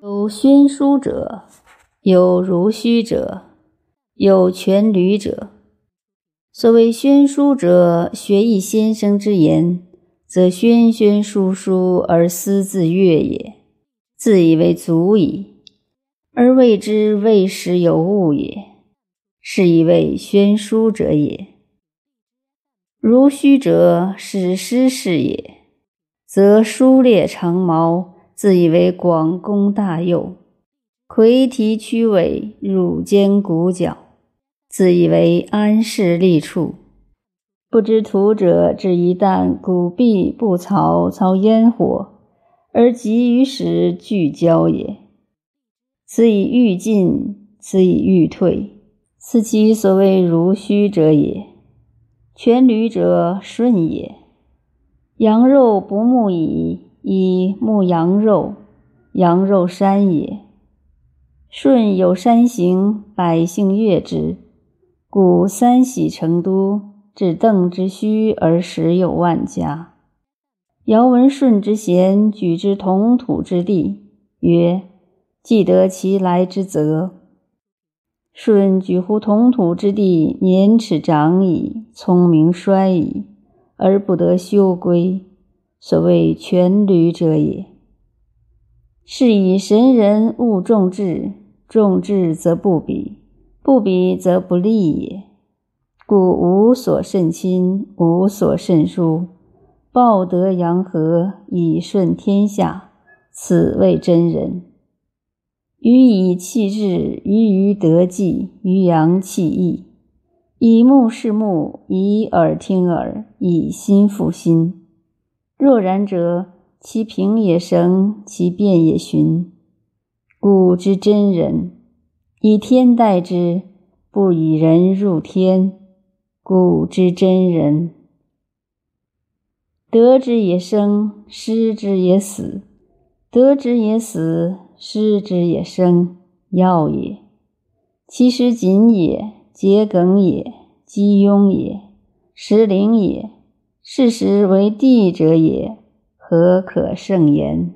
有宣书者，有如虚者，有全履者。所谓宣书者，学艺先生之言，则宣宣书书而思自悦也，自以为足矣，而谓之未时有物也，是以为宣书者也。如虚者，使诗事也，则书列长矛。自以为广功大佑，魁提屈尾，乳肩骨角，自以为安适立处，不知徒者只一旦鼓壁不曹操烟火，而急于使聚焦也。此以欲进，此以欲退，此其所谓如虚者也。全履者顺也，羊肉不牧矣。以牧羊肉，羊肉山也。舜有山行，百姓悦之，故三徙成都，至邓之墟而时有万家。尧闻舜之贤，举之同土之地，曰：“既得其来之泽。”舜举乎同土之地，年齿长矣，聪明衰矣，而不得休归。所谓全履者也，是以神人勿重智，重智则不比，不比则不利也。故无所慎亲，无所慎疏，报德阳和，以顺天下，此谓真人。予以气质，于于德计，于阳气义，以目视目，以耳听耳，以心复心。若然者，其平也生，其变也循。故之真人，以天待之，不以人入天。故之真人。得之也生，失之也死；得之也死，失之也生，要也。其实谨也，桔梗也，鸡庸也，石灵也。事实为地者也，何可胜言？